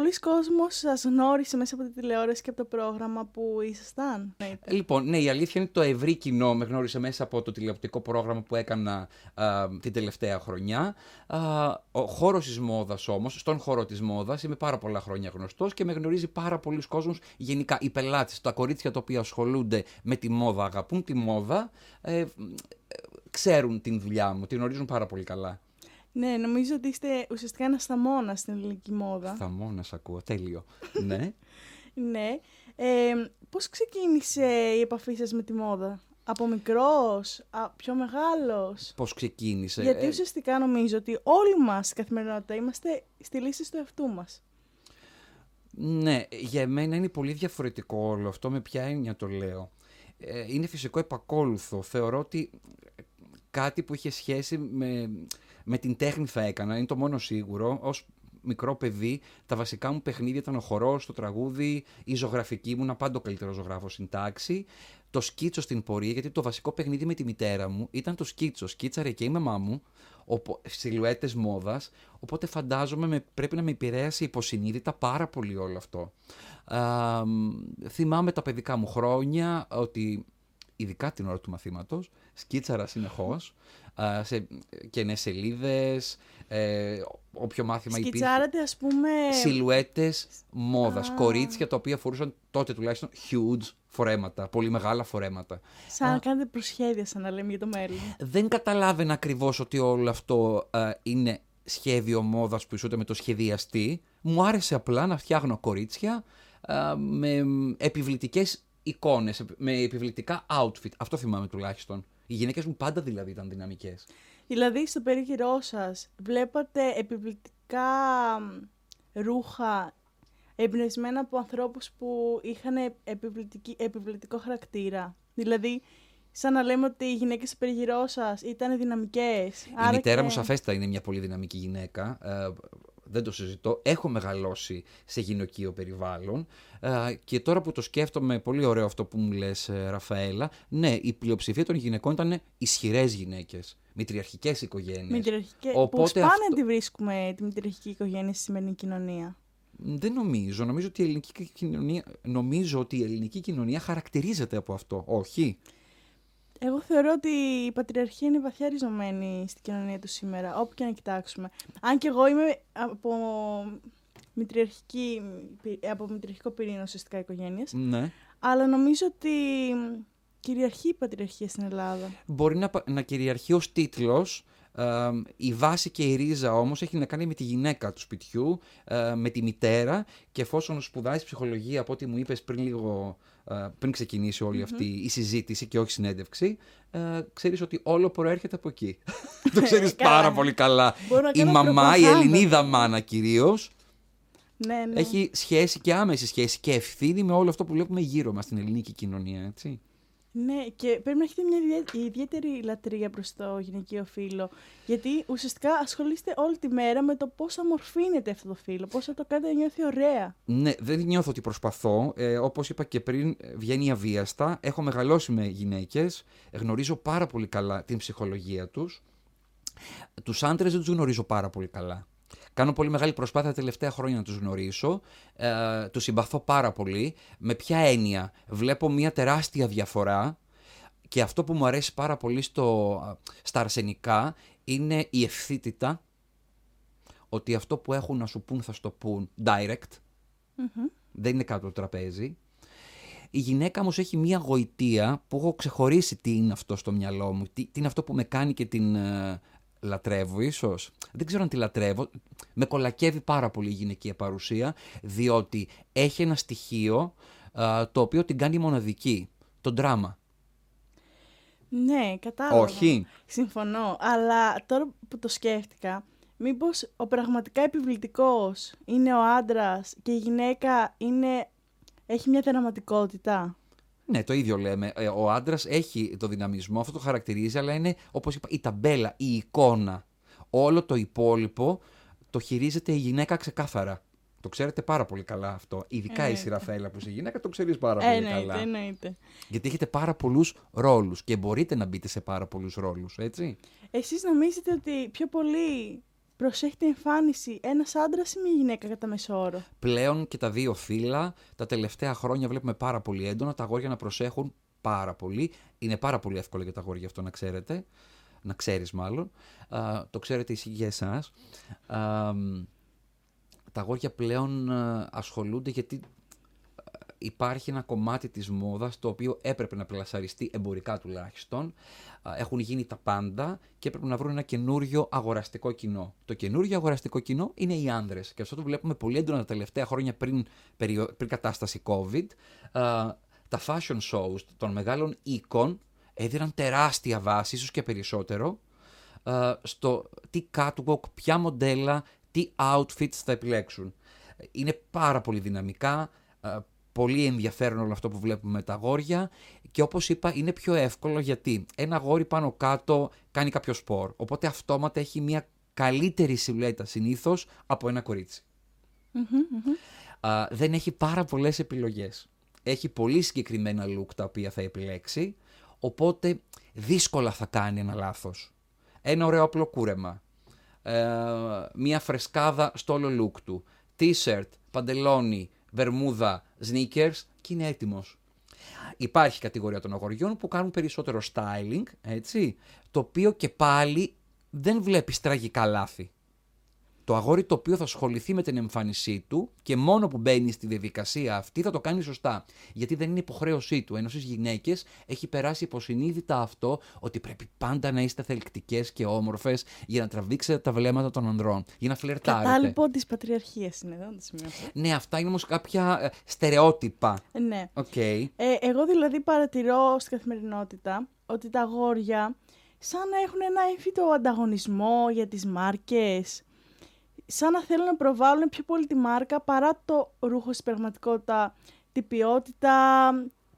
πολλοί κόσμος σας γνώρισε μέσα από τη τηλεόραση και από το πρόγραμμα που ήσασταν. Λοιπόν, ναι, η αλήθεια είναι ότι το ευρύ κοινό με γνώρισε μέσα από το τηλεοπτικό πρόγραμμα που έκανα α, την τελευταία χρονιά. Α, ο χώρος της μόδας όμως, στον χώρο της μόδας, είμαι πάρα πολλά χρόνια γνωστός και με γνωρίζει πάρα πολλοί κόσμος γενικά. Οι πελάτες, τα κορίτσια τα οποία ασχολούνται με τη μόδα, αγαπούν τη μόδα, ε, ξέρουν την δουλειά μου, την γνωρίζουν πάρα πολύ καλά. Ναι, νομίζω ότι είστε ουσιαστικά ένας θαμώνας στην ελληνική μόδα. Θαμώνας, ακούω. Τέλειο. ναι. Ναι. Ε, πώς ξεκίνησε η επαφή σας με τη μόδα; Από μικρός, α, πιο μεγάλος; Πώς ξεκίνησε. Γιατί ε, ουσιαστικά νομίζω ότι όλοι μας στην καθημερινότητα είμαστε στη λύση του εαυτού μας. Ναι, για μένα είναι πολύ διαφορετικό όλο αυτό. Με ποια έννοια το λέω. Ε, είναι φυσικό επακόλουθο. Θεωρώ ότι κάτι που είχε σχέση με, με την τέχνη θα έκανα, είναι το μόνο σίγουρο. Ως μικρό παιδί, τα βασικά μου παιχνίδια ήταν ο χορός, το τραγούδι, η ζωγραφική. Ήμουν πάντα ο καλύτερος ζωγράφος στην τάξη. Το σκίτσο στην πορεία, γιατί το βασικό παιχνίδι με τη μητέρα μου ήταν το σκίτσο. Σκίτσαρε και η μαμά μου, σιλουέτες μόδας. Οπότε φαντάζομαι με, πρέπει να με επηρέασε υποσυνείδητα πάρα πολύ όλο αυτό. Α, θυμάμαι τα παιδικά μου χρόνια ότι ειδικά την ώρα του μαθήματος, σκίτσαρα συνεχώς, σε κενές σελίδες, ε, όποιο μάθημα υπήρχε. Σκιτσάρατε ας πούμε... Σιλουέτες μόδας, κορίτσια τα οποία φορούσαν τότε τουλάχιστον huge φορέματα, πολύ μεγάλα φορέματα. Σαν να κάνετε προσχέδια, σαν να λέμε για το μέλλον. Δεν καταλάβαινα ακριβώς ότι όλο αυτό είναι σχέδιο μόδας που ισούται με το σχεδιαστή. Μου άρεσε απλά να φτιάχνω κορίτσια με επιβλητικές εικόνες, με επιβλητικά outfit. Αυτό θυμάμαι τουλάχιστον. Οι γυναίκες μου πάντα δηλαδή ήταν δυναμικές. Δηλαδή στο περίγυρό σας βλέπατε επιβλητικά ρούχα εμπνευσμένα από ανθρώπους που είχαν επιβλητικό χαρακτήρα; Δηλαδή, σαν να λέμε ότι οι γυναίκες στο περιγυρό σας ήταν δυναμικές. Η μητέρα μου σαφέστα είναι μια πολύ δυναμική γυναίκα. Ε, δεν το συζητώ. Έχω μεγαλώσει σε γυναικείο περιβάλλον ε, και τώρα που το σκέφτομαι, πολύ ωραίο αυτό που μου λες ε, Ραφαέλα, ναι, η πλειοψηφία των γυναικών ήταν ισχυρές γυναίκες, μητριαρχικές οικογένειες. Μητριαρχικές. Οπότε Πώς πάνε αυτό... τη βρίσκουμε τη μητριαρχική οικογένεια στη σημερινή κοινωνία. Δεν νομίζω. Νομίζω ότι, η ελληνική κοινωνία, νομίζω ότι η ελληνική κοινωνία χαρακτηρίζεται από αυτό. Όχι. Εγώ θεωρώ ότι η πατριαρχία είναι βαθιά ριζωμένη στην κοινωνία του σήμερα, όπου και να κοιτάξουμε. Αν και εγώ είμαι από, μητριαρχική, από μητριαρχικό πυρήνα ουσιαστικά οικογένειας. Ναι. Αλλά νομίζω ότι κυριαρχεί η πατριαρχία στην Ελλάδα. Μπορεί να, να κυριαρχεί ως τίτλος. Ε, η βάση και η ρίζα όμως έχει να κάνει με τη γυναίκα του σπιτιού, ε, με τη μητέρα και εφόσον σπουδάζει ψυχολογία από ό,τι μου είπες πριν λίγο ε, πριν ξεκινήσει αυτή η συζήτηση και όχι συνέντευξη, ε, ξέρεις ότι όλο προέρχεται από εκεί. το ξέρεις πάρα πολύ καλά. Η μαμά, η Ελληνίδα μάνα κυρίως, ναι, ναι. έχει σχέση και άμεση σχέση και ευθύνη με όλο αυτό που βλέπουμε γύρω μας στην ελληνική κοινωνία, έτσι. Ναι, και πρέπει να έχετε μια ιδιαίτερη λατρεία προς το γυναικείο φύλλο. Γιατί ουσιαστικά ασχολείστε όλη τη μέρα με το πώ αμορφύνεται αυτό το φύλλο, πώ θα το κάνετε να νιώθει ωραία. Ναι, δεν νιώθω ότι προσπαθώ. Ε, Όπως είπα και πριν, βγαίνει αβίαστα. Έχω μεγαλώσει με γυναίκες. Γνωρίζω πάρα πολύ καλά την ψυχολογία τους. Τους άντρες δεν τους γνωρίζω πάρα πολύ καλά. Κάνω πολύ μεγάλη προσπάθεια τα τελευταία χρόνια να τους γνωρίσω. Ε, τους συμπαθώ πάρα πολύ. Με ποια έννοια; Βλέπω μια τεράστια διαφορά και αυτό που μου αρέσει πάρα πολύ στο, στα αρσενικά είναι η ευθύτητα ότι αυτό που έχουν να σου πούν θα σου το πούν direct. Δεν είναι κάτω το τραπέζι. Η γυναίκα μου έχει μία γοητεία που έχω ξεχωρίσει τι είναι αυτό στο μυαλό μου, τι, είναι αυτό που με κάνει και την ε, λατρεύω ίσως. Δεν ξέρω αν τη λατρεύω. Με κολακεύει πάρα πολύ η γυναικεία παρουσία, διότι έχει ένα στοιχείο το οποίο την κάνει μοναδική. Το δράμα. Ναι, κατάλαβα. Όχι. Συμφωνώ. Αλλά τώρα που το σκέφτηκα, μήπως ο πραγματικά επιβλητικός είναι ο άντρας και η γυναίκα είναι... έχει μια τεραματικότητα. Ναι, το ίδιο λέμε. Ε, ο άντρας έχει το δυναμισμό, αυτό το χαρακτηρίζει, αλλά είναι, όπως είπα, η ταμπέλα, η εικόνα. Όλο το υπόλοιπο το χειρίζεται η γυναίκα ξεκάθαρα. Το ξέρετε πάρα πολύ καλά αυτό. Ειδικά η Σιραφέλα που είσαι γυναίκα, το ξέρεις πάρα πολύ εννοείται, καλά. Εννοείται. Γιατί έχετε πάρα πολλούς ρόλους και μπορείτε να μπείτε σε πάρα πολλούς ρόλους, έτσι. Εσείς νομίζετε ότι πιο πολύ προσέχει την εμφάνιση ένας άντρας ή μια γυναίκα κατά μέσο όρο; Πλέον και τα δύο φύλλα, τα τελευταία χρόνια βλέπουμε πάρα πολύ έντονα τα αγόρια να προσέχουν πάρα πολύ. Είναι πάρα πολύ εύκολο για τα αγόρια αυτό να ξέρετε. Να ξέρεις μάλλον. Α, το ξέρετε εσύ για εσάς. Α, τα αγόρια πλέον α, ασχολούνται γιατί υπάρχει ένα κομμάτι της μόδας το οποίο έπρεπε να πλασαριστεί εμπορικά τουλάχιστον. Α, Έχουν γίνει τα πάντα και έπρεπε να βρουν ένα καινούριο αγοραστικό κοινό. Το καινούριο αγοραστικό κοινό είναι οι άνδρες και αυτό το βλέπουμε πολύ έντονα τα τελευταία χρόνια πριν, περιο- πριν κατάσταση COVID. Α, τα fashion shows των μεγάλων οίκων έδιναν τεράστια βάση, ίσως και περισσότερο, α, στο τι catwalk, ποια μοντέλα, τι outfits θα επιλέξουν. Είναι πάρα πολύ δυναμικά, α, πολύ ενδιαφέρον όλο αυτό που βλέπουμε με τα αγόρια και όπως είπα είναι πιο εύκολο γιατί ένα αγόρι πάνω κάτω κάνει κάποιο σπορ, οπότε αυτόματα έχει μια καλύτερη σιλουέτα συνήθως από ένα κορίτσι. Α, δεν έχει πάρα πολλές επιλογές. Έχει πολύ συγκεκριμένα look τα οποία θα επιλέξει, οπότε δύσκολα θα κάνει ένα λάθος. Ένα ωραίο απλό κούρεμα, ε, μια φρεσκάδα στο όλο look του, t-shirt, παντελόνι, βερμούδα, sneakers και είναι έτοιμος. Υπάρχει κατηγορία των αγοριών που κάνουν περισσότερο styling, έτσι, το οποίο και πάλι δεν βλέπεις τραγικά λάθη. Το αγόρι το οποίο θα ασχοληθεί με την εμφάνισή του και μόνο που μπαίνει στη διαδικασία αυτή θα το κάνει σωστά. Γιατί δεν είναι υποχρέωσή του. Ενώ στις γυναίκες έχει περάσει υποσυνείδητα αυτό ότι πρέπει πάντα να είστε θελκτικές και όμορφες για να τραβήξετε τα βλέμματα των ανδρών. Για να φλερτάρετε. Κατάλοιπο της πατριαρχίας είναι εδώ, να το σημειώσω. Ναι, αυτά είναι όμως κάποια ε, στερεότυπα. Ε, Ναι. Οκ. Ε, εγώ δηλαδή παρατηρώ στην καθημερινότητα ότι τα αγόρια σαν να έχουν ένα έμφυτο ανταγωνισμό για τις μάρκες. Σαν να θέλουν να προβάλλουν πιο πολύ τη μάρκα παρά το ρούχο στην πραγματικότητα, την ποιότητα,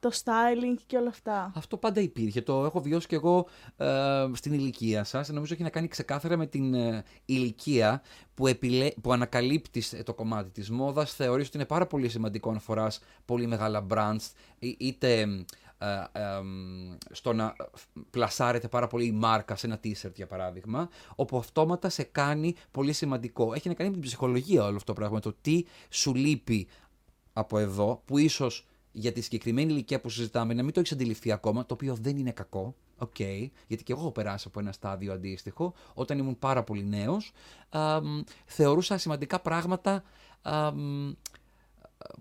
το styling και όλα αυτά. Αυτό πάντα υπήρχε. Το έχω βιώσει και εγώ ε, στην ηλικία σας. Νομίζω έχει να κάνει ξεκάθαρα με την ε, ηλικία που, επιλέ... που ανακαλύπτεις το κομμάτι της μόδας. Θεωρείς ότι είναι πάρα πολύ σημαντικό να φοράς πολύ μεγάλα brands, ή- είτε ε, ε, στο να πλασάρεται πάρα πολύ η μάρκα σε ένα t-shirt για παράδειγμα, όπου αυτόματα σε κάνει πολύ σημαντικό. Έχει να κάνει με την ψυχολογία όλο αυτό το πράγμα, το τι σου λείπει από εδώ, που ίσως για τη συγκεκριμένη ηλικία που συζητάμε να μην το έχεις αντιληφθεί ακόμα, το οποίο δεν είναι κακό. Οκ, γιατί και εγώ έχω περάσει από ένα στάδιο αντίστοιχο. Όταν ήμουν πάρα πολύ νέος, θεωρούσα σημαντικά πράγματα αμ,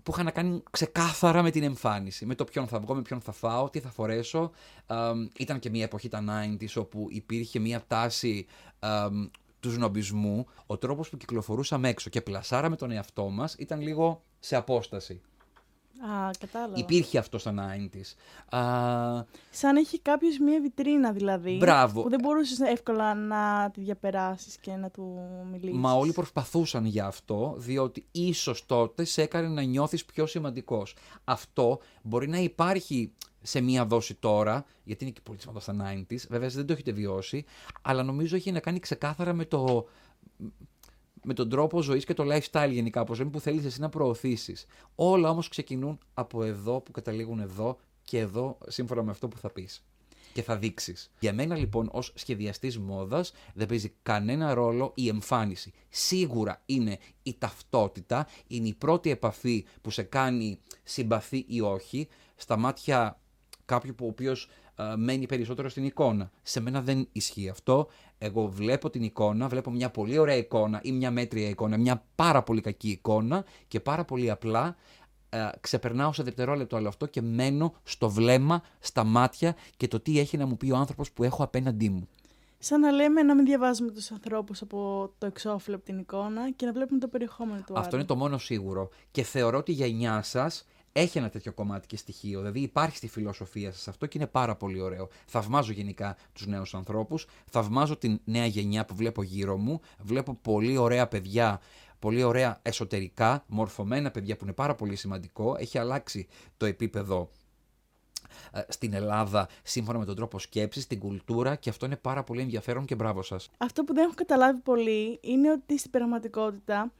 που είχαν να κάνουν ξεκάθαρα με την εμφάνιση. Με το ποιον θα βγω, με ποιον θα φάω, τι θα φορέσω. Αμ, ήταν και μια εποχή τα 90s όπου υπήρχε μια τάση αμ, του σνομπισμού. Ο τρόπος που κυκλοφορούσαμε έξω και πλασάραμε τον εαυτό μας ήταν λίγο σε απόσταση. Α, κατάλαβα. Υπήρχε αυτός στα 90s. Α, Σαν έχει κάποιος μία βιτρίνα δηλαδή. Μπράβο. Που δεν μπορούσες εύκολα να τη διαπεράσεις και να του μιλήσεις. Μα όλοι προσπαθούσαν για αυτό, διότι ίσως τότε σε έκανε να νιώθεις πιο σημαντικός. Αυτό μπορεί να υπάρχει σε μία δόση τώρα, γιατί είναι και πολύ σημαντικό στα 90s, βέβαια εσείς δεν το έχετε βιώσει, αλλά νομίζω έχει να κάνει ξεκάθαρα με το με τον τρόπο ζωής και το lifestyle γενικά, από ζωή που θέλεις εσύ να προωθήσεις. Όλα όμως ξεκινούν από εδώ που καταλήγουν εδώ και εδώ σύμφωνα με αυτό που θα πεις και θα δείξεις. Για μένα λοιπόν ως σχεδιαστής μόδας δεν παίζει κανένα ρόλο η εμφάνιση. Σίγουρα είναι η ταυτότητα, είναι η πρώτη επαφή που σε κάνει συμπαθή ή όχι στα μάτια κάποιου που ο οποίος μένει περισσότερο στην εικόνα. Σε μένα δεν ισχύει αυτό. Εγώ βλέπω την εικόνα, βλέπω μια πολύ ωραία εικόνα ή μια μέτρια εικόνα, μια πάρα πολύ κακή εικόνα και πάρα πολύ απλά ε, ξεπερνάω σε δευτερόλεπτο όλο αυτό και μένω στο βλέμμα, στα μάτια και το τι έχει να μου πει ο άνθρωπος που έχω απέναντί μου. Σαν να λέμε να μην διαβάζουμε τους ανθρώπους από το εξώφυλλο από την εικόνα και να βλέπουμε το περιεχόμενο του Αυτό άλλου. είναι το μόνο σίγουρο. Και θεωρώ ότι η γενιά σας έχει ένα τέτοιο κομμάτι και στοιχείο. Δηλαδή υπάρχει στη φιλοσοφία σας αυτό και είναι πάρα πολύ ωραίο. Θαυμάζω γενικά τους νέους ανθρώπους. Θαυμάζω την νέα γενιά που βλέπω γύρω μου. Βλέπω πολύ ωραία παιδιά. Πολύ ωραία εσωτερικά, μορφωμένα παιδιά που είναι πάρα πολύ σημαντικό. Έχει αλλάξει το επίπεδο ε, στην Ελλάδα σύμφωνα με τον τρόπο σκέψης, την κουλτούρα και αυτό είναι πάρα πολύ ενδιαφέρον και μπράβο σας. Αυτό που δεν έχω καταλάβει πολύ είναι ότι στην πραγματικότητα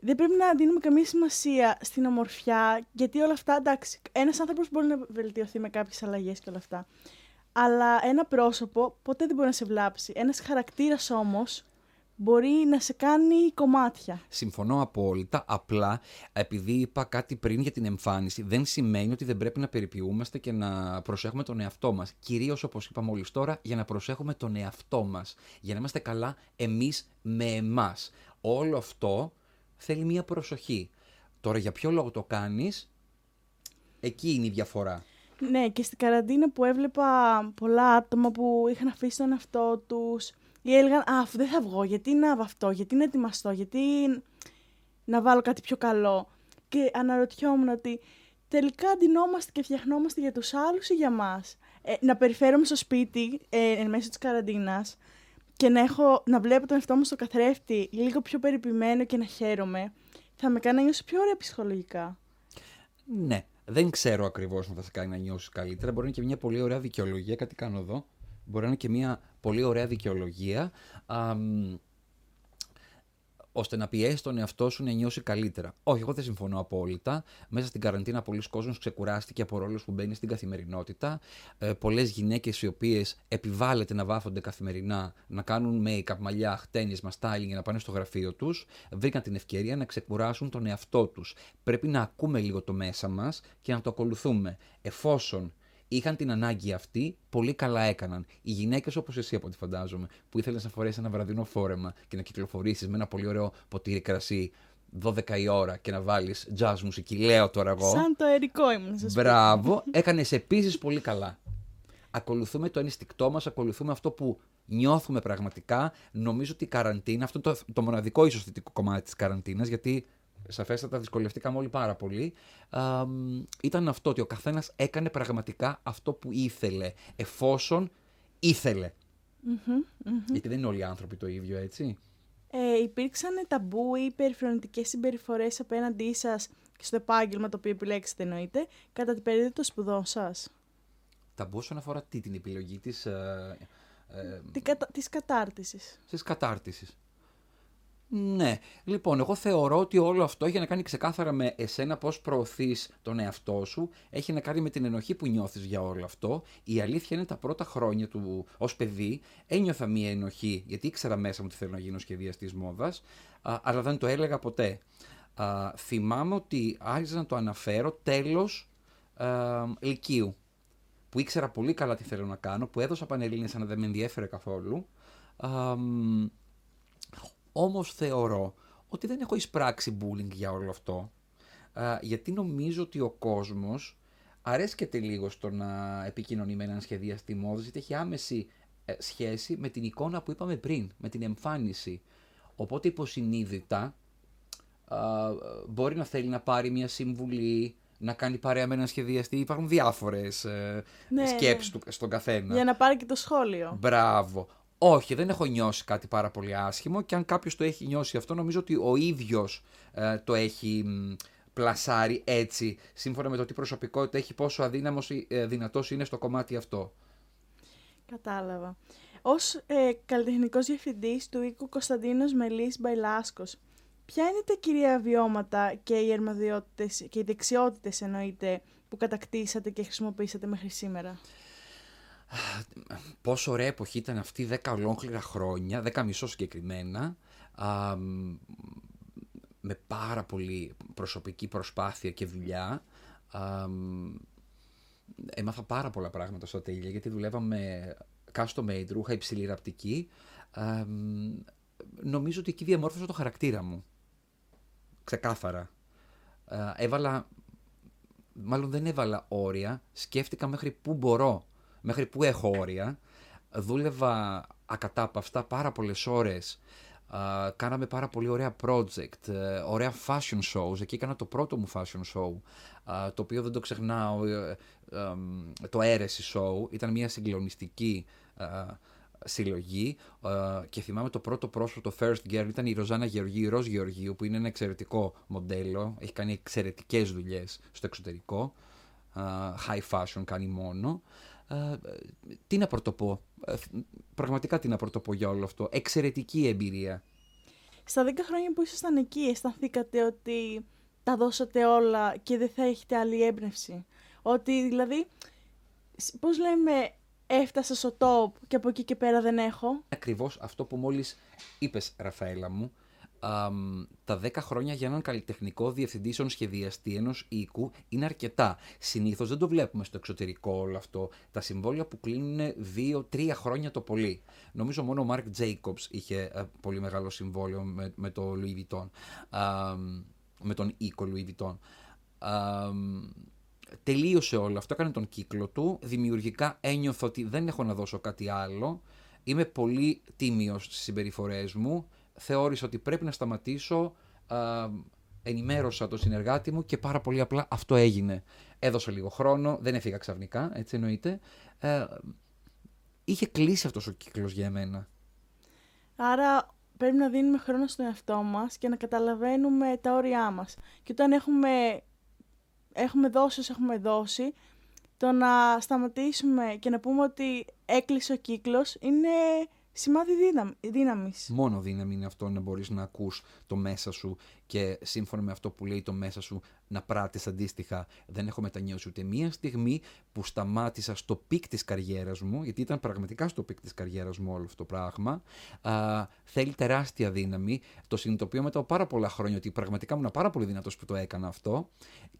δεν πρέπει να δίνουμε καμία σημασία στην ομορφιά, γιατί όλα αυτά, εντάξει, ένας άνθρωπος μπορεί να βελτιωθεί με κάποιες αλλαγές και όλα αυτά. Αλλά ένα πρόσωπο ποτέ δεν μπορεί να σε βλάψει. Ένας χαρακτήρας όμως μπορεί να σε κάνει κομμάτια. Συμφωνώ απόλυτα. Απλά, επειδή είπα κάτι πριν για την εμφάνιση, δεν σημαίνει ότι δεν πρέπει να περιποιούμαστε και να προσέχουμε τον εαυτό μας. Κυρίως, όπως είπα μόλις τώρα, για να προσέχουμε τον εαυτό μας. Για να είμαστε καλά εμείς με εμάς. Όλο αυτό θέλει μία προσοχή. Τώρα, για ποιο λόγο το κάνεις, εκεί είναι η διαφορά. Ναι, και στην καραντίνα που έβλεπα πολλά άτομα που είχαν αφήσει τον εαυτό τους ή έλεγαν «Α, αφού δεν θα βγω, γιατί να αυτό, γιατί να ετοιμαστώ, γιατί να βάλω κάτι πιο καλό». Και αναρωτιόμουν ότι τελικά αντινόμαστε και φτιαχνόμαστε για τους άλλους ή για μας; Ε, να περιφέρομαι στο σπίτι ε, εν μέσω της καραντίνας και να, έχω, να βλέπω τον εαυτό μου στο καθρέφτη λίγο πιο περιποιημένο και να χαίρομαι, θα με κάνει να νιώσω πιο ωραία ψυχολογικά. Ναι, δεν ξέρω ακριβώς αν θα σε κάνει να νιώσεις καλύτερα. Μπορεί να είναι και μια πολύ ωραία δικαιολογία. Κάτι κάνω εδώ. Μπορεί να είναι και μια πολύ ωραία δικαιολογία. Α, ώστε να πιέσει τον εαυτό σου να νιώσει καλύτερα. Όχι, εγώ δεν συμφωνώ απόλυτα. Μέσα στην καραντίνα, πολλοί κόσμοι ξεκουράστηκε από ρόλους που μπαίνει στην καθημερινότητα. Ε, Πολλές γυναίκες οι οποίες επιβάλλεται να βάφονται καθημερινά, να κάνουν make-up, μαλλιά, χτένισμα, styling για να πάνε στο γραφείο τους, βρήκαν την ευκαιρία να ξεκουράσουν τον εαυτό τους. Πρέπει να ακούμε λίγο το μέσα μας και να το ακολουθούμε. Εφόσον είχαν την ανάγκη αυτή, πολύ καλά έκαναν. Οι γυναίκες όπως εσύ, από ό,τι φαντάζομαι, που ήθελες να φορέσεις ένα βραδινό φόρεμα και να κυκλοφορήσεις με ένα πολύ ωραίο ποτήρι κρασί 12 η ώρα και να βάλεις jazz μουσική, λέω τώρα εγώ. Σαν το αερικό ήμουν στο σπίτι. Μπράβο, έκανες επίσης πολύ καλά. Ακολουθούμε το ενστικτό μας, ακολουθούμε αυτό που νιώθουμε πραγματικά. Νομίζω ότι η καραντίνα, αυτό είναι το, το μοναδικό ίσως θετικό κομμάτι της καραντίνας, γιατί σαφέστατα δυσκολευτήκαμε όλοι πάρα πολύ, α, ήταν αυτό ότι ο καθένας έκανε πραγματικά αυτό που ήθελε, εφόσον ήθελε. Γιατί δεν είναι όλοι οι άνθρωποι το ίδιο, έτσι. Ε, υπήρξαν ταμπού ή περιφρονητικές συμπεριφορές απέναντί σας και στο επάγγελμα το οποίο επιλέξετε εννοείται, κατά την περίοδο των σπουδών σας; Ταμπού όσον αφορά τι, την επιλογή της, ε, ε, Τη κατα... Της κατάρτισης. της κατάρτισης. Ναι. Λοιπόν, εγώ θεωρώ ότι όλο αυτό έχει να κάνει ξεκάθαρα με εσένα πώς προωθείς τον εαυτό σου. Έχει να κάνει με την ενοχή που νιώθεις για όλο αυτό. Η αλήθεια είναι τα πρώτα χρόνια του ως παιδί ένιωθα μία ενοχή, γιατί ήξερα μέσα μου ότι θέλω να γίνω σχεδιαστή μόδας, αλλά δεν το έλεγα ποτέ. Α, θυμάμαι ότι άρχισα να το αναφέρω τέλος Λυκείου. Που ήξερα πολύ καλά τι θέλω να κάνω, που έδωσα πανελλήνιες αλλά δεν με ενδιέφερε καθόλου. Α, όμως θεωρώ ότι δεν έχω εισπράξει bullying για όλο αυτό. Α, γιατί νομίζω ότι ο κόσμος αρέσκεται λίγο στο να επικοινωνεί με έναν σχεδιαστή μόδας, γιατί έχει άμεση ε, σχέση με την εικόνα που είπαμε πριν, με την εμφάνιση. Οπότε υποσυνείδητα α, μπορεί να θέλει να πάρει μια συμβουλή, να κάνει παρέα με έναν σχεδιαστή. Υπάρχουν διάφορες ε, Ναι, σκέψεις ναι. του, στον καθένα. Για να πάρει και το σχόλιο. Μπράβο. Όχι, δεν έχω νιώσει κάτι πάρα πολύ άσχημο και αν κάποιος το έχει νιώσει αυτό νομίζω ότι ο ίδιος ε, το έχει μ, πλασάρει έτσι σύμφωνα με το τι προσωπικότητα έχει πόσο αδύναμος ή ε, δυνατός είναι στο κομμάτι αυτό. Κατάλαβα. Ως ε, καλλιτεχνικός διευθυντής του οίκου Κωνσταντίνος Μελής Μπαϊλάσκος, ποια είναι τα κυρία βιώματα και οι αρμοδιότητες και οι δεξιότητες εννοείται που κατακτήσατε και χρησιμοποίησατε μέχρι σήμερα; Πόσο ωραία εποχή ήταν αυτή 10 ολόκληρα χρόνια, 10 μισό συγκεκριμένα, α, μ, με πάρα πολύ προσωπική προσπάθεια και δουλειά. Α, μ, έμαθα πάρα πολλά πράγματα στο ατέλειο γιατί δουλεύαμε custom made ρούχα υψηλή ραπτική. Α, μ, νομίζω ότι εκεί διαμόρφωσα το χαρακτήρα μου. Ξεκάθαρα. Α, έβαλα, μάλλον δεν έβαλα όρια, σκέφτηκα μέχρι πού μπορώ, μέχρι πού έχω όρια. Δούλευα ακατάπαυστα πάρα πολλές ώρες. Α, κάναμε πάρα πολύ ωραία project, ε, ωραία fashion shows. Εκεί έκανα το πρώτο μου fashion show, α, το οποίο δεν το ξεχνάω, ε, ε, εμ, το αίρεση show. Ήταν μια συγκλονιστική α, συλλογή α, και θυμάμαι το πρώτο πρόσωπο, το first girl, ήταν η Ροζάνα Γεωργίου, η Ροζ Γεωργίου, που είναι ένα εξαιρετικό μοντέλο, έχει κάνει εξαιρετικές δουλειές στο εξωτερικό, α, high fashion κάνει μόνο. Α, τι να πρωτοπώ, ε, πραγματικά τι να πρωτοπώ για όλο αυτό, εξαιρετική εμπειρία. Στα 10 χρόνια που ήσασταν εκεί, αισθανθήκατε ότι τα δώσατε όλα και δεν θα έχετε άλλη έμπνευση; Ότι δηλαδή, σ- πώς λέμε, έφτασα στο top και από εκεί και πέρα δεν έχω. Ακριβώς αυτό που μόλις είπες Ραφαέλα μου, αμ, τα 10 χρόνια για έναν καλλιτεχνικό διευθυντή στον σχεδιαστή ενός οίκου είναι αρκετά. Συνήθως δεν το βλέπουμε στο εξωτερικό όλο αυτό. Τα συμβόλαια που κλείνουν 2-3 χρόνια το πολύ. Νομίζω μόνο ο Mark Jacobs είχε ε, πολύ μεγάλο συμβόλαιο με, με το Louis Vuitton. Αμ, με τον οίκο Louis Vuitton. Αμ, τελείωσε όλο αυτό, έκανε τον κύκλο του. Δημιουργικά ένιωθω ότι δεν έχω να δώσω κάτι άλλο. Είμαι πολύ τίμιος στις συμπεριφορές μου. Θεώρησα ότι πρέπει να σταματήσω. Α, ενημέρωσα τον συνεργάτη μου και πάρα πολύ απλά αυτό έγινε. Έδωσα λίγο χρόνο, δεν έφυγα ξαφνικά, έτσι εννοείται. Ε, είχε κλείσει αυτός ο κύκλος για εμένα. Άρα πρέπει να δίνουμε χρόνο στον εαυτό μας και να καταλαβαίνουμε τα όρια μας. Και όταν έχουμε, έχουμε δώσει όσο έχουμε δώσει, το να σταματήσουμε και να πούμε ότι έκλεισε ο κύκλος είναι σημάδι δύναμ, δύναμης. Μόνο δύναμη είναι αυτό να μπορείς να ακούς το μέσα σου και σύμφωνα με αυτό που λέει το μέσα σου να πράττεις αντίστοιχα. Δεν έχω μετανιώσει ούτε μία στιγμή που σταμάτησα στο peak της καριέρας μου, γιατί ήταν πραγματικά στο peak της καριέρας μου όλο αυτό το πράγμα. Α, θέλει τεράστια δύναμη. Το συνειδητοποιώ μετά από πάρα πολλά χρόνια ότι πραγματικά ήμουν πάρα πολύ δυνατός που το έκανα αυτό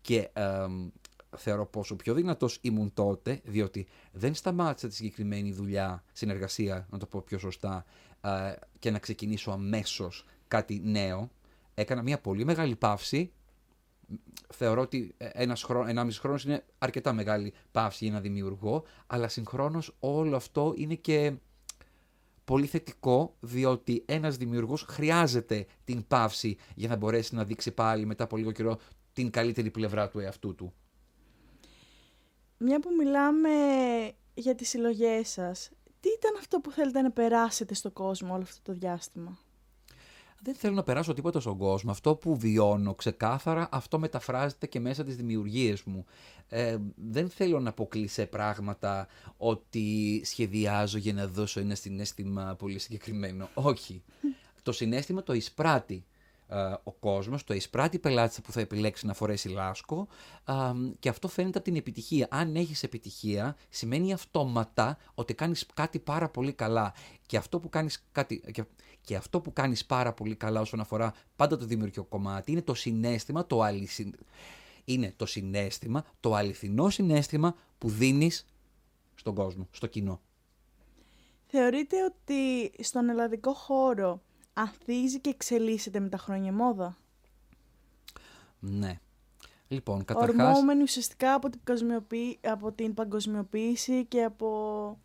και εμ, θεωρώ πόσο πιο δυνατός ήμουν τότε, διότι δεν σταμάτησα τη συγκεκριμένη δουλειά, συνεργασία, να το πω πιο σωστά, α, και να ξεκινήσω αμέσως κάτι νέο. Έκανα μια πολύ μεγάλη παύση. Θεωρώ ότι ένας χρόνο, ενάμιση χρόνος είναι αρκετά μεγάλη παύση για να δημιουργώ, αλλά συγχρόνως όλο αυτό είναι και πολύ θετικό, διότι ένας δημιουργός χρειάζεται την παύση για να μπορέσει να δείξει πάλι μετά από λίγο καιρό την καλύτερη πλευρά του εαυτού του. Μια που μιλάμε για τις συλλογές σας, τι ήταν αυτό που θέλετε να περάσετε στον κόσμο όλο αυτό το διάστημα; Δεν θέλω να περάσω τίποτα στον κόσμο. Αυτό που βιώνω ξεκάθαρα, αυτό μεταφράζεται και μέσα τις δημιουργίες μου. Ε, δεν θέλω να πω κλεισέ πράγματα ότι σχεδιάζω για να δώσω ένα συνέστημα πολύ συγκεκριμένο. Όχι. το συνέστημα το εισπράττει ε, ο κόσμος, το εισπράττει πελάτη που θα επιλέξει να φορέσει λάσκο α, και αυτό φαίνεται από την επιτυχία. Αν έχεις επιτυχία σημαίνει αυτόματα ότι κάνεις κάτι πάρα πολύ καλά και αυτό που κάνεις, κάτι, και, και αυτό που κάνεις πάρα πολύ καλά όσον αφορά πάντα το δημιουργικό κομμάτι είναι το συνέστημα, το αληθι... είναι το συνέστημα, το αληθινό συνέστημα που δίνεις στον κόσμο, στο κοινό. Θεωρείτε ότι στον ελλαδικό χώρο ανθίζει και εξελίσσεται με τα χρόνια η μόδα. Ναι. Λοιπόν, καταρχάς... Ορμόμενη ουσιαστικά από την, παγκοσμιοποίη- από την παγκοσμιοποίηση και από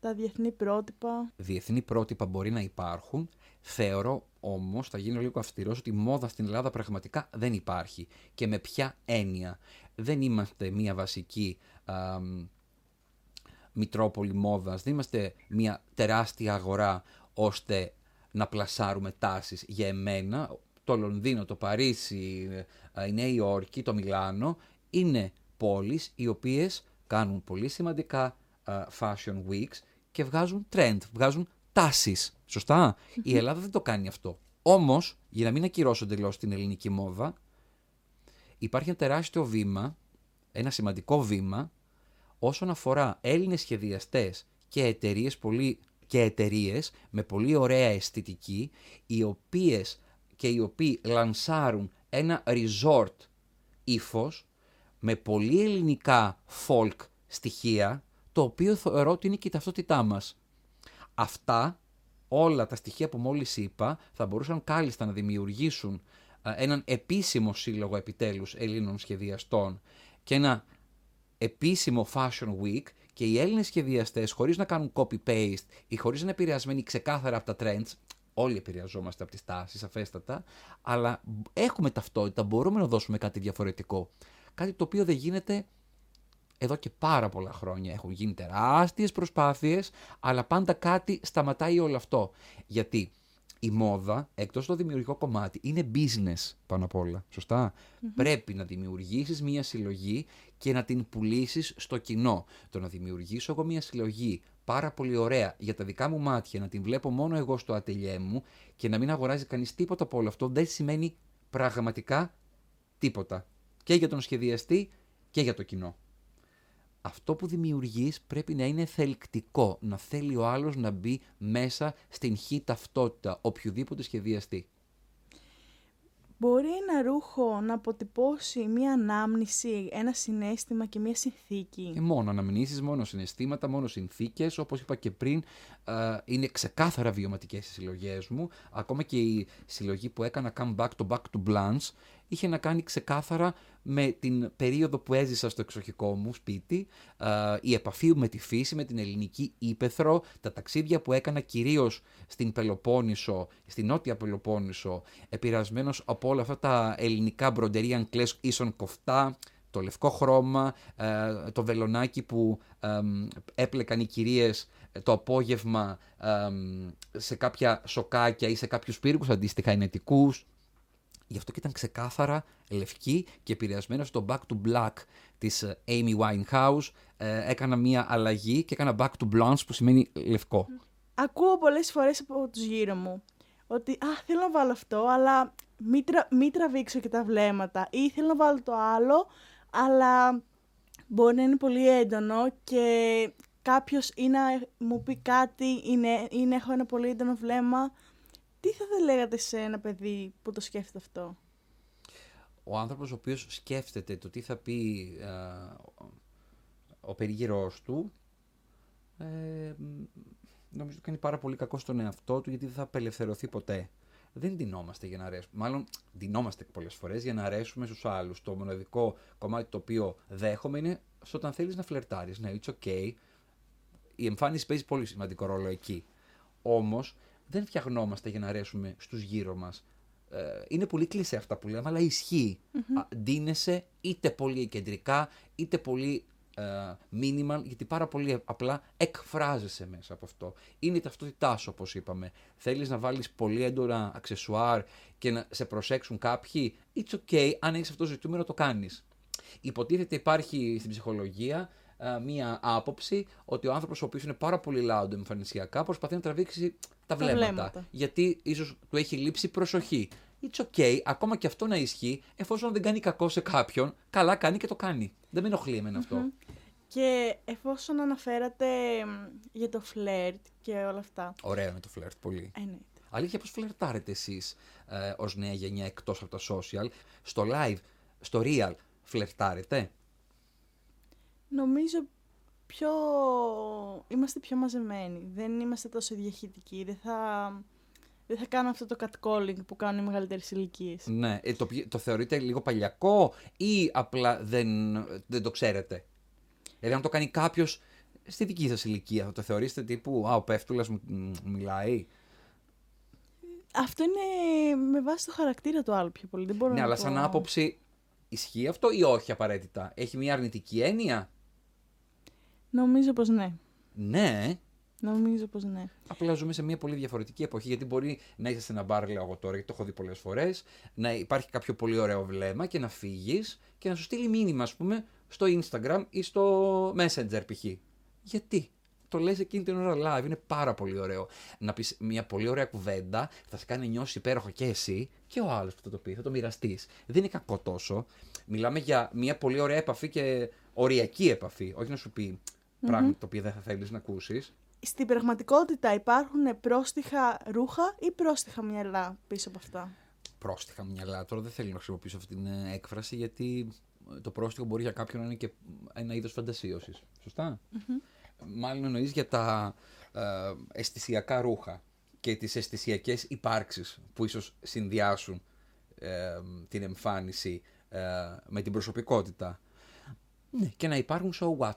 τα διεθνή πρότυπα. διεθνή πρότυπα μπορεί να υπάρχουν. Θεωρώ όμως, θα γίνω λίγο αυστηρός, ότι η μόδα στην Ελλάδα πραγματικά δεν υπάρχει. Και με ποια έννοια. Δεν είμαστε μια βασική α, μ, μητρόπολη μόδας, δεν είμαστε μια τεράστια αγορά ώστε να πλασάρουμε τάσεις. Για εμένα, το Λονδίνο, το Παρίσι, ε, η Νέα Υόρκη, το Μιλάνο, είναι πόλεις οι οποίες κάνουν πολύ σημαντικά α, fashion weeks και βγάζουν trend, βγάζουν τάσεις. Σωστά; Η Ελλάδα δεν το κάνει αυτό. Όμως, για να μην ακυρώσω εντελώς την ελληνική μόδα, υπάρχει ένα τεράστιο βήμα, ένα σημαντικό βήμα, όσον αφορά Έλληνες σχεδιαστές και εταιρείες πολύ και εταιρείες με πολύ ωραία αισθητική, οι οποίες και οι οποίοι λανσάρουν ένα resort ύφος με πολύ ελληνικά folk στοιχεία, το οποίο θεωρώ ότι είναι και η ταυτότητά μας. Αυτά, όλα τα στοιχεία που μόλις είπα, θα μπορούσαν κάλλιστα να δημιουργήσουν α, έναν επίσημο σύλλογο επιτέλους Ελλήνων σχεδιαστών και ένα επίσημο Fashion Week και οι Έλληνες σχεδιαστές χωρίς να κάνουν copy-paste ή χωρίς να είναι επηρεασμένοι ξεκάθαρα από τα trends, όλοι επηρεαζόμαστε από τις τάσεις αφέστατα, αλλά έχουμε ταυτότητα, μπορούμε να δώσουμε κάτι διαφορετικό. Κάτι το οποίο δεν γίνεται εδώ και πάρα πολλά χρόνια. Έχουν γίνει τεράστιες προσπάθειες, αλλά πάντα κάτι σταματάει όλο αυτό. Γιατί η μόδα, εκτός το δημιουργικό κομμάτι, είναι business πάνω απ' όλα. Σωστά; Πρέπει να δημιουργήσεις μία συλλογή και να την πουλήσεις στο κοινό. Το να δημιουργήσω εγώ μία συλλογή πάρα πολύ ωραία για τα δικά μου μάτια, να την βλέπω μόνο εγώ στο ατελιέ μου και να μην αγοράζει κανείς τίποτα από όλο αυτό, δεν σημαίνει πραγματικά τίποτα. Και για τον σχεδιαστή και για το κοινό. Αυτό που δημιουργείς πρέπει να είναι θελκτικό, να θέλει ο άλλος να μπει μέσα στην χή ταυτότητα, οποιοδήποτε σχεδιαστεί. Μπορεί ένα ρούχο να αποτυπώσει μία ανάμνηση, ένα συνέστημα και μία συνθήκη; Ε, μόνο αναμνήσεις, μόνο συναισθήματα, μόνο συνθήκες. Όπως είπα και πριν, ε, είναι ξεκάθαρα βιωματικές οι συλλογές μου. Ακόμα και η συλλογή που έκανα Come Back to Back to Blanche είχε να κάνει ξεκάθαρα με την περίοδο που έζησα στο εξοχικό μου σπίτι, η επαφή με τη φύση, με την ελληνική ύπεθρο, τα ταξίδια που έκανα κυρίως στην Πελοπόννησο, στην Νότια Πελοπόννησο, επηρεασμένος από όλα αυτά τα ελληνικά μπροντερία κλέσ ίσον κοφτά, το λευκό χρώμα, ε, το βελονάκι που έπλεκαν οι κυρίες το απόγευμα σε κάποια σοκάκια ή σε κάποιους πύργους αντίστοιχα ενετικούς. Γι' αυτό και ήταν ξεκάθαρα λευκή και επηρεασμένο στο Back to Black της ε, Amy Winehouse. Ε, έκανα μία αλλαγή και έκανα Back to Blonde που σημαίνει λευκό. Ακούω πολλές φορές από τους γύρω μου ότι «Α, θέλω να βάλω αυτό, αλλά μην, τρα... τραβήξω και τα βλέμματα» ή «Θέλω να βάλω το άλλο, αλλά μπορεί να είναι πολύ έντονο και κάποιος ή να μου πει κάτι ή να έχω ένα πολύ έντονο βλέμμα τι θα λέγατε σε ένα παιδί που το σκέφτεται αυτό; Ο άνθρωπος ο οποίος σκέφτεται το τι θα πει ο περίγυρός του, ε, νομίζω ότι κάνει πάρα πολύ κακό στον εαυτό του γιατί δεν θα απελευθερωθεί ποτέ. Δεν ντυνόμαστε για να αρέσουμε. Μάλλον ντυνόμαστε πολλές φορές για να αρέσουμε στους άλλους. Το μοναδικό κομμάτι το οποίο δέχομαι είναι στο όταν θέλεις να φλερτάρεις. Ναι, it's okay. Η εμφάνιση παίζει πολύ σημαντικό ρόλο εκεί. Όμως δεν φτιαχνόμαστε για να αρέσουμε στους γύρω μας. Ε, είναι πολύ κλεισέ αυτά που λέμε, αλλά ισχύει. Mm-hmm. Ντύνεσαι είτε πολύ κεντρικά, είτε πολύ ε, minimal, γιατί πάρα πολύ απλά εκφράζεσαι μέσα από αυτό. Είναι η ταυτότητά σου, όπως είπαμε. Θέλεις να βάλεις πολύ έντονα αξεσουάρ και να σε προσέξουν κάποιοι. It's okay, αν έχεις αυτό το ζητούμενο το κάνεις. Υποτίθεται υπάρχει στην ψυχολογία ε, μία άποψη ότι ο άνθρωπος ο οποίος είναι πάρα πολύ loud εμφανισιακά προσπαθεί να τραβήξει τα βλέμματα. Γιατί ίσως του έχει λείψει προσοχή. It's okay, ακόμα και αυτό να ισχύει, εφόσον δεν κάνει κακό σε κάποιον, καλά κάνει και το κάνει. Δεν με ενοχλεί εμένα Και εφόσον αναφέρατε για το φλερτ και όλα αυτά. Ωραίο είναι το φλερτ, πολύ. Εννοείται. Αλήθεια, πώς φλερτάρετε εσείς ε, ως νέα γενιά εκτός από τα social, στο live, στο real, φλερτάρετε; Νομίζω πιο... είμαστε πιο μαζεμένοι. Δεν είμαστε τόσο διαχειτικοί. Δεν θα, δεν θα κάνω αυτό το catcalling που κάνουν οι μεγαλύτερες ηλικίες. Ναι. Ε, το, το θεωρείτε λίγο παλιακό ή απλά δεν, δεν το ξέρετε; Δηλαδή, αν το κάνει κάποιος στη δική σας ηλικία, θα το θεωρήσετε τύπου Α, ο Πέφτουλας μου μιλάει. Αυτό είναι με βάση το χαρακτήρα του άλλου πιο πολύ. Δεν μπορώ ναι, να αλλά σαν άποψη ισχύει αυτό ή όχι απαραίτητα; Έχει μια αρνητική έννοια; Νομίζω πως ναι. Ναι. Νομίζω πως ναι. Απλά ζούμε σε μια πολύ διαφορετική εποχή. Γιατί μπορεί να είσαι σε ένα μπαρ, λέω εγώ τώρα, γιατί το έχω δει πολλές φορές, να υπάρχει κάποιο πολύ ωραίο βλέμμα και να φύγεις και να σου στείλει μήνυμα, ας πούμε, στο Instagram ή στο Messenger π.χ. Γιατί; Το λες εκείνη την ώρα live, είναι πάρα πολύ ωραίο. Να πεις μια πολύ ωραία κουβέντα, θα σε κάνει νιώσεις υπέροχο και εσύ και ο άλλος που θα το πει, θα το μοιραστείς. Δεν είναι κακό τόσο. Μιλάμε για μια πολύ ωραία επαφή και οριακή επαφή. Όχι να σου πει mm-hmm. πράγματα τα οποία δεν θα θέλεις να ακούσεις. Στην πραγματικότητα υπάρχουν πρόστιχα ρούχα ή πρόστιχα μυαλά πίσω από αυτά; Πρόστιχα μυαλά. Τώρα δεν θέλω να χρησιμοποιήσω αυτή την ε, έκφραση γιατί το πρόστιχο μπορεί για κάποιον να είναι και ένα είδος φαντασίωσης. Σωστά; Mm-hmm. Μάλλον εννοείς για τα ε, αισθησιακά ρούχα και τις αισθησιακές υπάρξεις που ίσως συνδυάσουν ε, την εμφάνιση ε, με την προσωπικότητα. Ναι, και να υπάρχουν so what;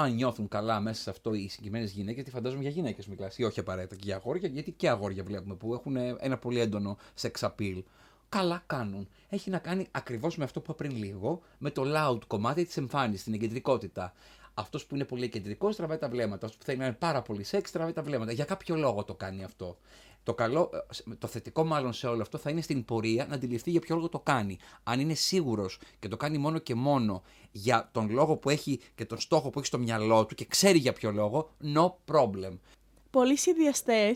Αν νιώθουν καλά μέσα σε αυτό οι συγκεκριμένες γυναίκες, γιατί φαντάζομαι για γυναίκες μιλάς, ή όχι απαραίτητα και για αγόρια, γιατί και αγόρια βλέπουμε που έχουν ένα πολύ έντονο sex appeal. Καλά κάνουν. Έχει να κάνει ακριβώς με αυτό που είπα πριν λίγο, με το loud κομμάτι της εμφάνισης, την εγκεντρικότητα. Αυτός που είναι πολύ κεντρικός τραβάει τα βλέμματα. Αυτός που θέλει να είναι πάρα πολύ σεξ τραβάει τα βλέμματα. Για κάποιο λόγο το κάνει αυτό. Το, καλό, ε, το θετικό μάλλον σε όλο αυτό θα είναι στην πορεία να αντιληφθεί για ποιο λόγο το κάνει. Αν είναι σίγουρος και το κάνει μόνο και μόνο για τον λόγο που έχει και τον στόχο που έχει στο μυαλό του και ξέρει για ποιο λόγο, no problem. Πολλοί σχεδιαστέ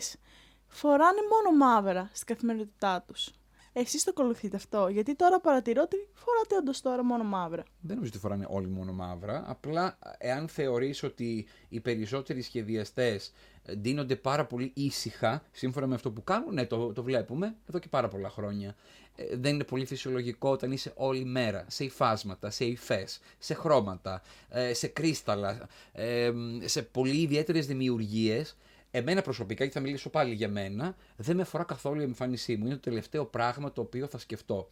φοράνε μόνο μαύρα στην καθημερινότητά τους. Εσείς το ακολουθείτε αυτό. Γιατί τώρα παρατηρώ ότι φοράτε όντως τώρα μόνο μαύρα. Δεν νομίζω ότι φοράνε όλοι μόνο μαύρα. Απλά, εάν θεωρείς ότι οι περισσότεροι σχεδιαστές ντύνονται πάρα πολύ ήσυχα, σύμφωνα με αυτό που κάνουν, ναι, το, το βλέπουμε εδώ και πάρα πολλά χρόνια. Ε, δεν είναι πολύ φυσιολογικό όταν είσαι όλη μέρα σε υφάσματα, σε υφές, σε χρώματα, ε, σε κρίσταλα, ε, σε πολύ ιδιαίτερες δημιουργίες. Εμένα προσωπικά, και θα μιλήσω πάλι για μένα, δεν με αφορά καθόλου η εμφάνισή μου. Είναι το τελευταίο πράγμα το οποίο θα σκεφτώ.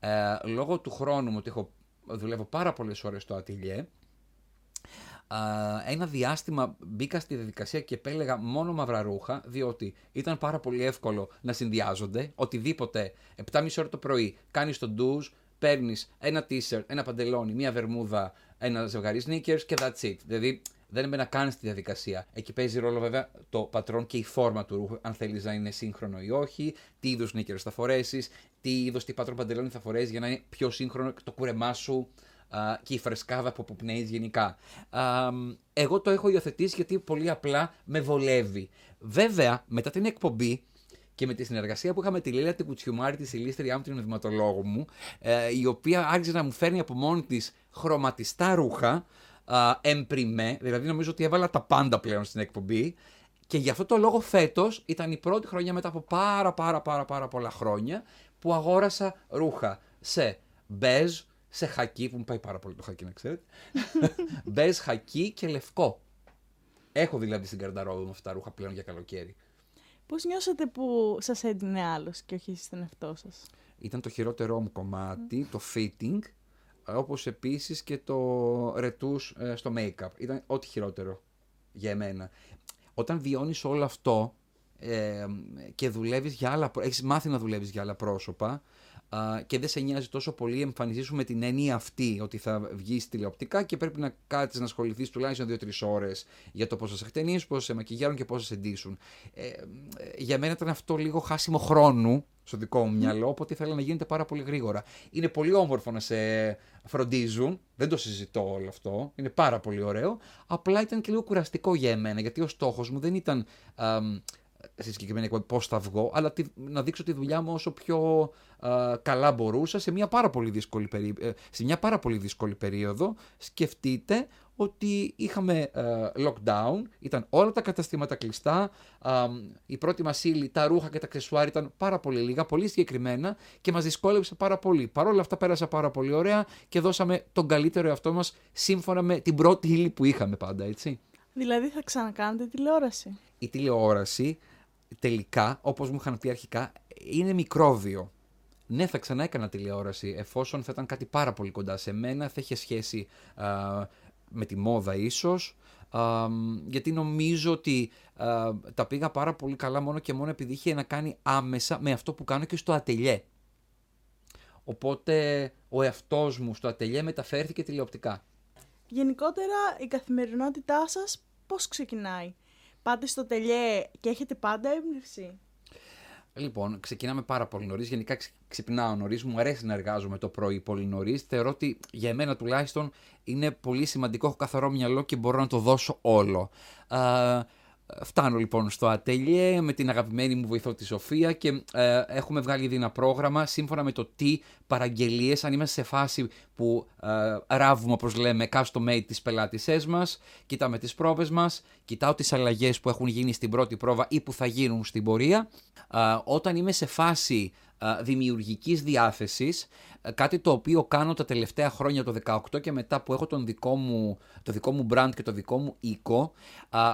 Ε, λόγω του χρόνου μου, ότι έχω, δουλεύω πάρα πολλές ώρες στο ατυλιέ, ένα διάστημα μπήκα στη διαδικασία και επέλεγα μόνο μαύρα ρούχα, διότι ήταν πάρα πολύ εύκολο να συνδυάζονται. Οτιδήποτε 7,5 ώρα το πρωί κάνεις το ντουζ, παίρνεις ένα t-shirt, ένα παντελόνι, μία βερμούδα, ένα ζευγάρι sneakers και that's it. Δηλαδή δεν να καν στη διαδικασία. Εκεί παίζει ρόλο βέβαια το πατρόν και η φόρμα του ρούχου, αν θέλεις να είναι σύγχρονο ή όχι, τι είδους sneakers θα φορέσεις, τι είδο τι πατρόν παντελόνι θα φορέσεις για να είναι πιο σύγχρονο το κούρεμά σου και η φρεσκάδα που αποπνέεις γενικά. εγώ το έχω υιοθετήσει γιατί πολύ απλά με βολεύει. Βέβαια, μετά την εκπομπή και με τη συνεργασία που είχαμε τη Λίλα την Κουτσιουμάρη, τη Ηλίστρια μου, την οδηματολόγο μου, ε, η οποία άρχισε να μου φέρνει από μόνη της χρωματιστά ρούχα, εμπριμέ, δηλαδή νομίζω ότι έβαλα τα πάντα πλέον στην εκπομπή. Και γι' αυτό το λόγο φέτος ήταν η πρώτη χρονιά μετά από πάρα πάρα πάρα πάρα πολλά χρόνια που αγόρασα ρούχα σε μπέζ, σε χακί, που μου πάει πάρα πολύ το χακί να ξέρετε. Μπέζ, χακί και λευκό. Έχω δηλαδή στην καρνταρόβα μου αυτά τα ρούχα πλέον για καλοκαίρι. Πώς νιώσατε που σας έδινε άλλος και όχι εσεί τον εαυτό σας, Ήταν το χειρότερό μου κομμάτι, το fitting, όπως επίσης και το ρετούς ε, στο make-up. Ήταν ό,τι χειρότερο για εμένα. Όταν βιώνεις όλο αυτό ε, και δουλεύεις για άλλα, έχεις μάθει να δουλεύεις για άλλα πρόσωπα, και δεν σε νοιάζει τόσο πολύ η εμφανισή σου με την έννοια αυτή ότι θα βγεις τηλεοπτικά και πρέπει να κάτσεις να ασχοληθείς τουλάχιστον 2-3 ώρες για το πώς θα σε χτενίσουν, πώς θα σε μακιγιάρουν και πώς θα σε ντύσουν. Ε, για μένα ήταν αυτό λίγο χάσιμο χρόνου στο δικό μου μυαλό, οπότε ήθελα να γίνεται πάρα πολύ γρήγορα. Είναι πολύ όμορφο να σε φροντίζουν, δεν το συζητώ όλο αυτό, είναι πάρα πολύ ωραίο. Απλά ήταν και λίγο κουραστικό για εμένα, γιατί ο στόχος μου δεν ήταν στη συγκεκριμένη εκπομπή πώς θα βγω, αλλά να δείξω τη δουλειά μου όσο πιο καλά μπορούσα σε μια, πάρα πολύ δύσκολη ε, σε μια πάρα πολύ δύσκολη περίοδο. Σκεφτείτε ότι είχαμε lockdown, ήταν όλα τα καταστήματα κλειστά, η πρώτη μας ύλη, τα ρούχα και τα ξεσουάρι ήταν πάρα πολύ λίγα, πολύ συγκεκριμένα και μας δυσκόλεψε πάρα πολύ. Παρ' όλα αυτά πέρασα πάρα πολύ ωραία και δώσαμε τον καλύτερο εαυτό μας σύμφωνα με την πρώτη ύλη που είχαμε πάντα, έτσι. Δηλαδή θα ξανακάνετε τηλεόραση. Η τηλεόραση τελικά, όπως μου είχαν πει αρχικά, είναι μικρόβιο. Ναι, θα ξανά έκανα τηλεόραση, εφόσον θα ήταν κάτι πάρα πολύ κοντά σε μένα, θα είχε σχέση με τη μόδα ίσως, γιατί νομίζω ότι τα πήγα πάρα πολύ καλά μόνο και μόνο επειδή είχε να κάνει άμεσα με αυτό που κάνω και στο ατελιέ. Οπότε ο εαυτός μου στο ατελιέ μεταφέρθηκε τηλεοπτικά. Γενικότερα η καθημερινότητά σας πώς ξεκινάει; Πάτε στο τελιέ και έχετε πάντα έμπνευση; Λοιπόν, ξεκινάμε πάρα πολύ νωρίς. Γενικά ξυπνάω νωρίς. Μου αρέσει να εργάζομαι το πρωί πολύ νωρίς. Θεωρώ ότι για μένα τουλάχιστον είναι πολύ σημαντικό. Έχω καθαρό μυαλό και μπορώ να το δώσω όλο. Φτάνω λοιπόν στο ατέλειε με την αγαπημένη μου βοηθό τη Σοφία και ε, έχουμε βγάλει ήδη ένα πρόγραμμα σύμφωνα με το τι παραγγελίες, αν είμαστε σε φάση που ε, ράβουμε όπως λέμε custom made τις πελάτησές μας, κοιτάμε τις πρόβες μας, κοιτάω τις αλλαγές που έχουν γίνει στην πρώτη πρόβα ή που θα γίνουν στην πορεία. Ε, όταν είμαι σε φάση δημιουργικής διάθεσης, κάτι το οποίο κάνω τα τελευταία χρόνια, το 18 και μετά που έχω τον δικό μου, το δικό μου brand και το δικό μου οίκο,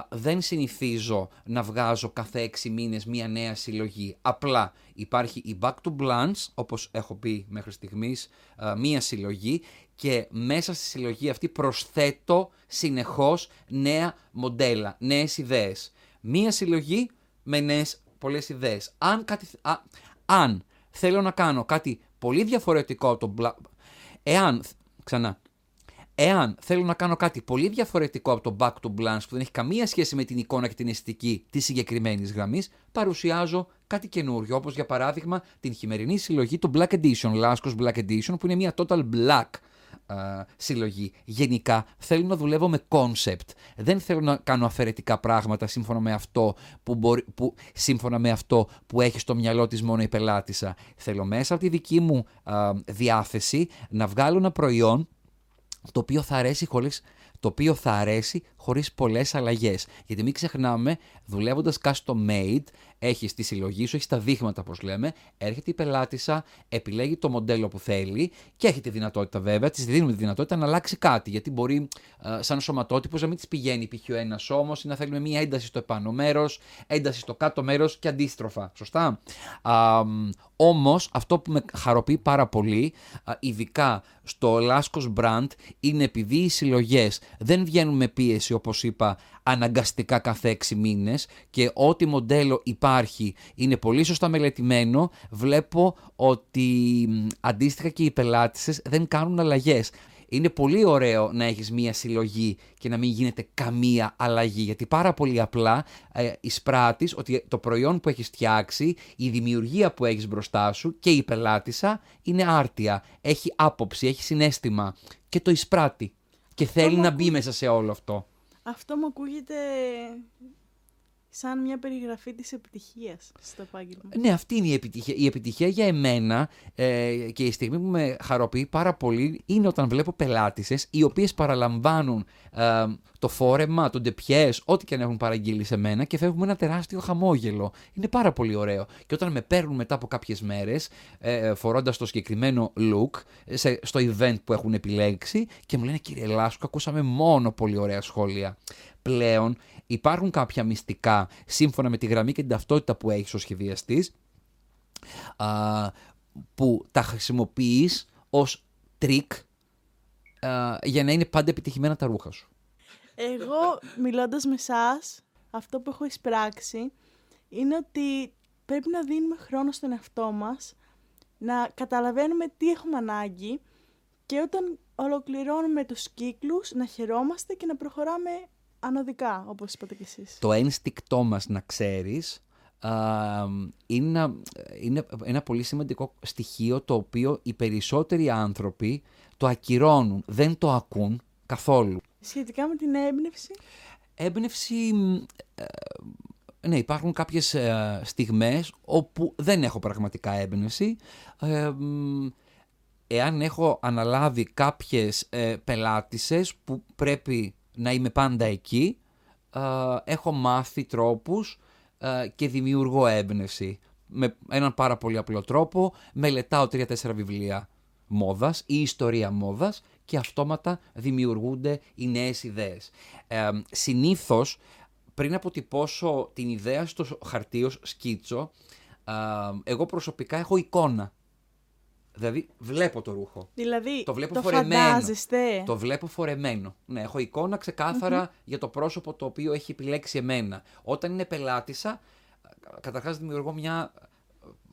δεν συνηθίζω να βγάζω κάθε έξι μήνες μία νέα συλλογή. Απλά υπάρχει η Back to Blunts, όπως έχω πει μέχρι στιγμής, μία συλλογή και μέσα στη συλλογή αυτή προσθέτω συνεχώς νέα μοντέλα, νέες ιδέες. Μία συλλογή με νέες πολλές ιδέες. Αν, κάτι, αν θέλω να κάνω κάτι πολύ διαφορετικό από το Black... Εάν, ξανά, εάν θέλω να κάνω κάτι πολύ διαφορετικό από το Back to Blanche που δεν έχει καμία σχέση με την εικόνα και την αισθητική της συγκεκριμένης γραμμής, παρουσιάζω κάτι καινούριο. Όπως για παράδειγμα την χειμερινή συλλογή του Black Edition, Lascos Black Edition, που είναι μια total black συλλογή. Γενικά θέλω να δουλεύω με concept. Δεν θέλω να κάνω αφαιρετικά πράγματα σύμφωνα με αυτό που, μπορεί, που, σύμφωνα με αυτό που έχει στο μυαλό της μόνο η πελάτησα. Θέλω μέσα από τη δική μου διάθεση να βγάλω ένα προϊόν το οποίο θα αρέσει χωρίς το οποίο θα αρέσει χωρίς πολλές αλλαγές. Γιατί μην ξεχνάμε, δουλεύοντας custom made, έχεις τη συλλογή σου, έχεις τα δείγματα όπως λέμε, έρχεται η πελάτησα, επιλέγει το μοντέλο που θέλει και έχει τη δυνατότητα βέβαια, της δίνουμε τη δυνατότητα να αλλάξει κάτι. Γιατί μπορεί, ε, σαν σωματότυπος, να μην της πηγαίνει π.χ. ο ένας ώμος ή να θέλουμε μία ένταση στο επάνω μέρος, ένταση στο κάτω μέρος και αντίστροφα. Σωστά; Όμως, αυτό που με χαροποιεί πάρα πολύ, ειδικά στο Λάσκος Brand, είναι επειδή οι συλλογές δεν βγαίνουν με πίεση, όπως είπα, αναγκαστικά κάθε έξι μήνες και ό,τι μοντέλο υπάρχει είναι πολύ σωστά μελετημένο, βλέπω ότι αντίστοιχα και οι πελάτησες δεν κάνουν αλλαγές. Είναι πολύ ωραίο να έχεις μία συλλογή και να μην γίνεται καμία αλλαγή, γιατί πάρα πολύ απλά ε, εισπράττεις ότι το προϊόν που έχεις φτιάξει, η δημιουργία που έχεις μπροστά σου και η πελάτησα είναι άρτια, έχει άποψη, έχει συνέστημα και το εισπράττει και θέλει να μπει μέσα σε όλο αυτό. Αυτό μου ακούγεται σαν μια περιγραφή της επιτυχίας στο επάγγελμα. Ναι, αυτή είναι η επιτυχία. Η επιτυχία για εμένα ε, και η στιγμή που με χαροποιεί πάρα πολύ είναι όταν βλέπω πελάτησες οι οποίες παραλαμβάνουν ε, το φόρεμα, τον τεπιές, ό,τι και αν έχουν παραγγείλει σε μένα και φεύγουμε ένα τεράστιο χαμόγελο. Είναι πάρα πολύ ωραίο. Και όταν με παίρνουν μετά από κάποιες μέρες ε, φορώντας το συγκεκριμένο look σε, στο event που έχουν επιλέξει και μου λένε κύριε Λάσκο ακούσαμε μόνο πολύ ωραία σχόλια. Πλέον υπάρχουν κάποια μυστικά σύμφωνα με τη γραμμή και την ταυτότητα που έχεις ως σχεδιαστής που τα χρησιμοποιείς ως τρικ για να είναι πάντα επιτυχημένα τα ρούχα σου. Εγώ μιλώντας με εσάς, αυτό που έχω εισπράξει είναι ότι πρέπει να δίνουμε χρόνο στον εαυτό μας, να καταλαβαίνουμε τι έχουμε ανάγκη και όταν ολοκληρώνουμε τους κύκλους να χαιρόμαστε και να προχωράμε ανωδικά, όπως είπατε κι εσείς. Το ένστικτό μας να ξέρεις είναι, ένα, είναι ένα πολύ σημαντικό στοιχείο το οποίο οι περισσότεροι άνθρωποι το ακυρώνουν, δεν το ακούν καθόλου. Σχετικά με την έμπνευση; Έμπνευση... Ε, ναι, υπάρχουν κάποιες ε, στιγμές όπου δεν έχω πραγματικά έμπνευση. Ε, εάν έχω αναλάβει κάποιες ε, πελάτησες που πρέπει να είμαι πάντα εκεί. έχω μάθει τρόπους και δημιουργώ έμπνευση. Με έναν πάρα πολύ απλό τρόπο μελετάω τρία-τέσσερα βιβλία μόδας ή ιστορία μόδας και αυτόματα δημιουργούνται οι νέες ιδέες. Ε, συνήθως, πριν αποτυπώσω την ιδέα στο χαρτί ως σκίτσο, εγώ προσωπικά έχω εικόνα Δηλαδή βλέπω το ρούχο. Δηλαδή το βλέπω το φορεμένο. φαντάζεστε; Το βλέπω φορεμένο. Ναι, έχω εικόνα για το πρόσωπο το οποίο έχει επιλέξει εμένα. Όταν είναι πελάτησα, καταρχάς δημιουργώ μια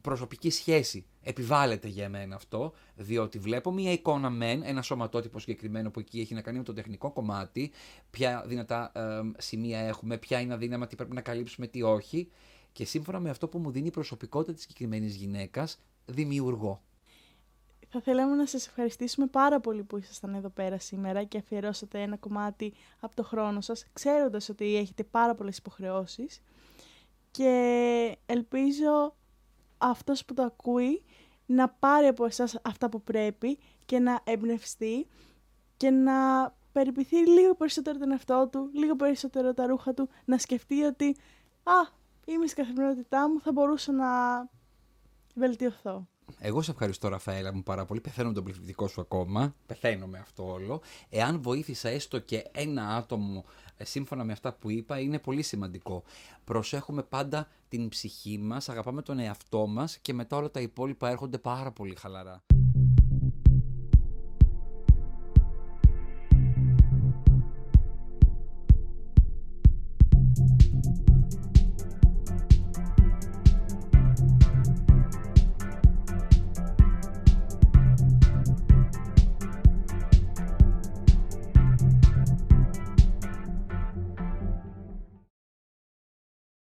προσωπική σχέση. Επιβάλλεται για εμένα αυτό, διότι βλέπω μια εικόνα μεν, ένα σωματότυπο συγκεκριμένο που εκεί έχει να κάνει με το τεχνικό κομμάτι, ποια δυνατά ε, σημεία έχουμε, ποια είναι αδύναμα, τι πρέπει να καλύψουμε, τι όχι. Και σύμφωνα με αυτό που μου δίνει η προσωπικότητα της συγκεκριμένης γυναίκας, δημιουργώ. Θα θέλαμε να σας ευχαριστήσουμε πάρα πολύ που ήσασταν εδώ πέρα σήμερα και αφιερώσατε ένα κομμάτι από το χρόνο σας, ξέροντας ότι έχετε πάρα πολλές υποχρεώσεις και ελπίζω αυτός που το ακούει να πάρει από εσάς αυτά που πρέπει και να εμπνευστεί και να περιποιηθεί λίγο περισσότερο τον εαυτό του, λίγο περισσότερο τα ρούχα του, να σκεφτεί ότι «Α, είμαι στην καθημερινότητά μου, θα μπορούσα να βελτιωθώ». Εγώ σε ευχαριστώ, Ραφαέλα μου πάρα πολύ. Πεθαίνω με τον πληθυντικό σου ακόμα. Πεθαίνω με αυτό όλο. Εάν βοήθησα έστω και ένα άτομο ε, σύμφωνα με αυτά που είπα, είναι πολύ σημαντικό. Προσέχουμε πάντα την ψυχή μας, αγαπάμε τον εαυτό μας και μετά όλα τα υπόλοιπα έρχονται πάρα πολύ χαλαρά.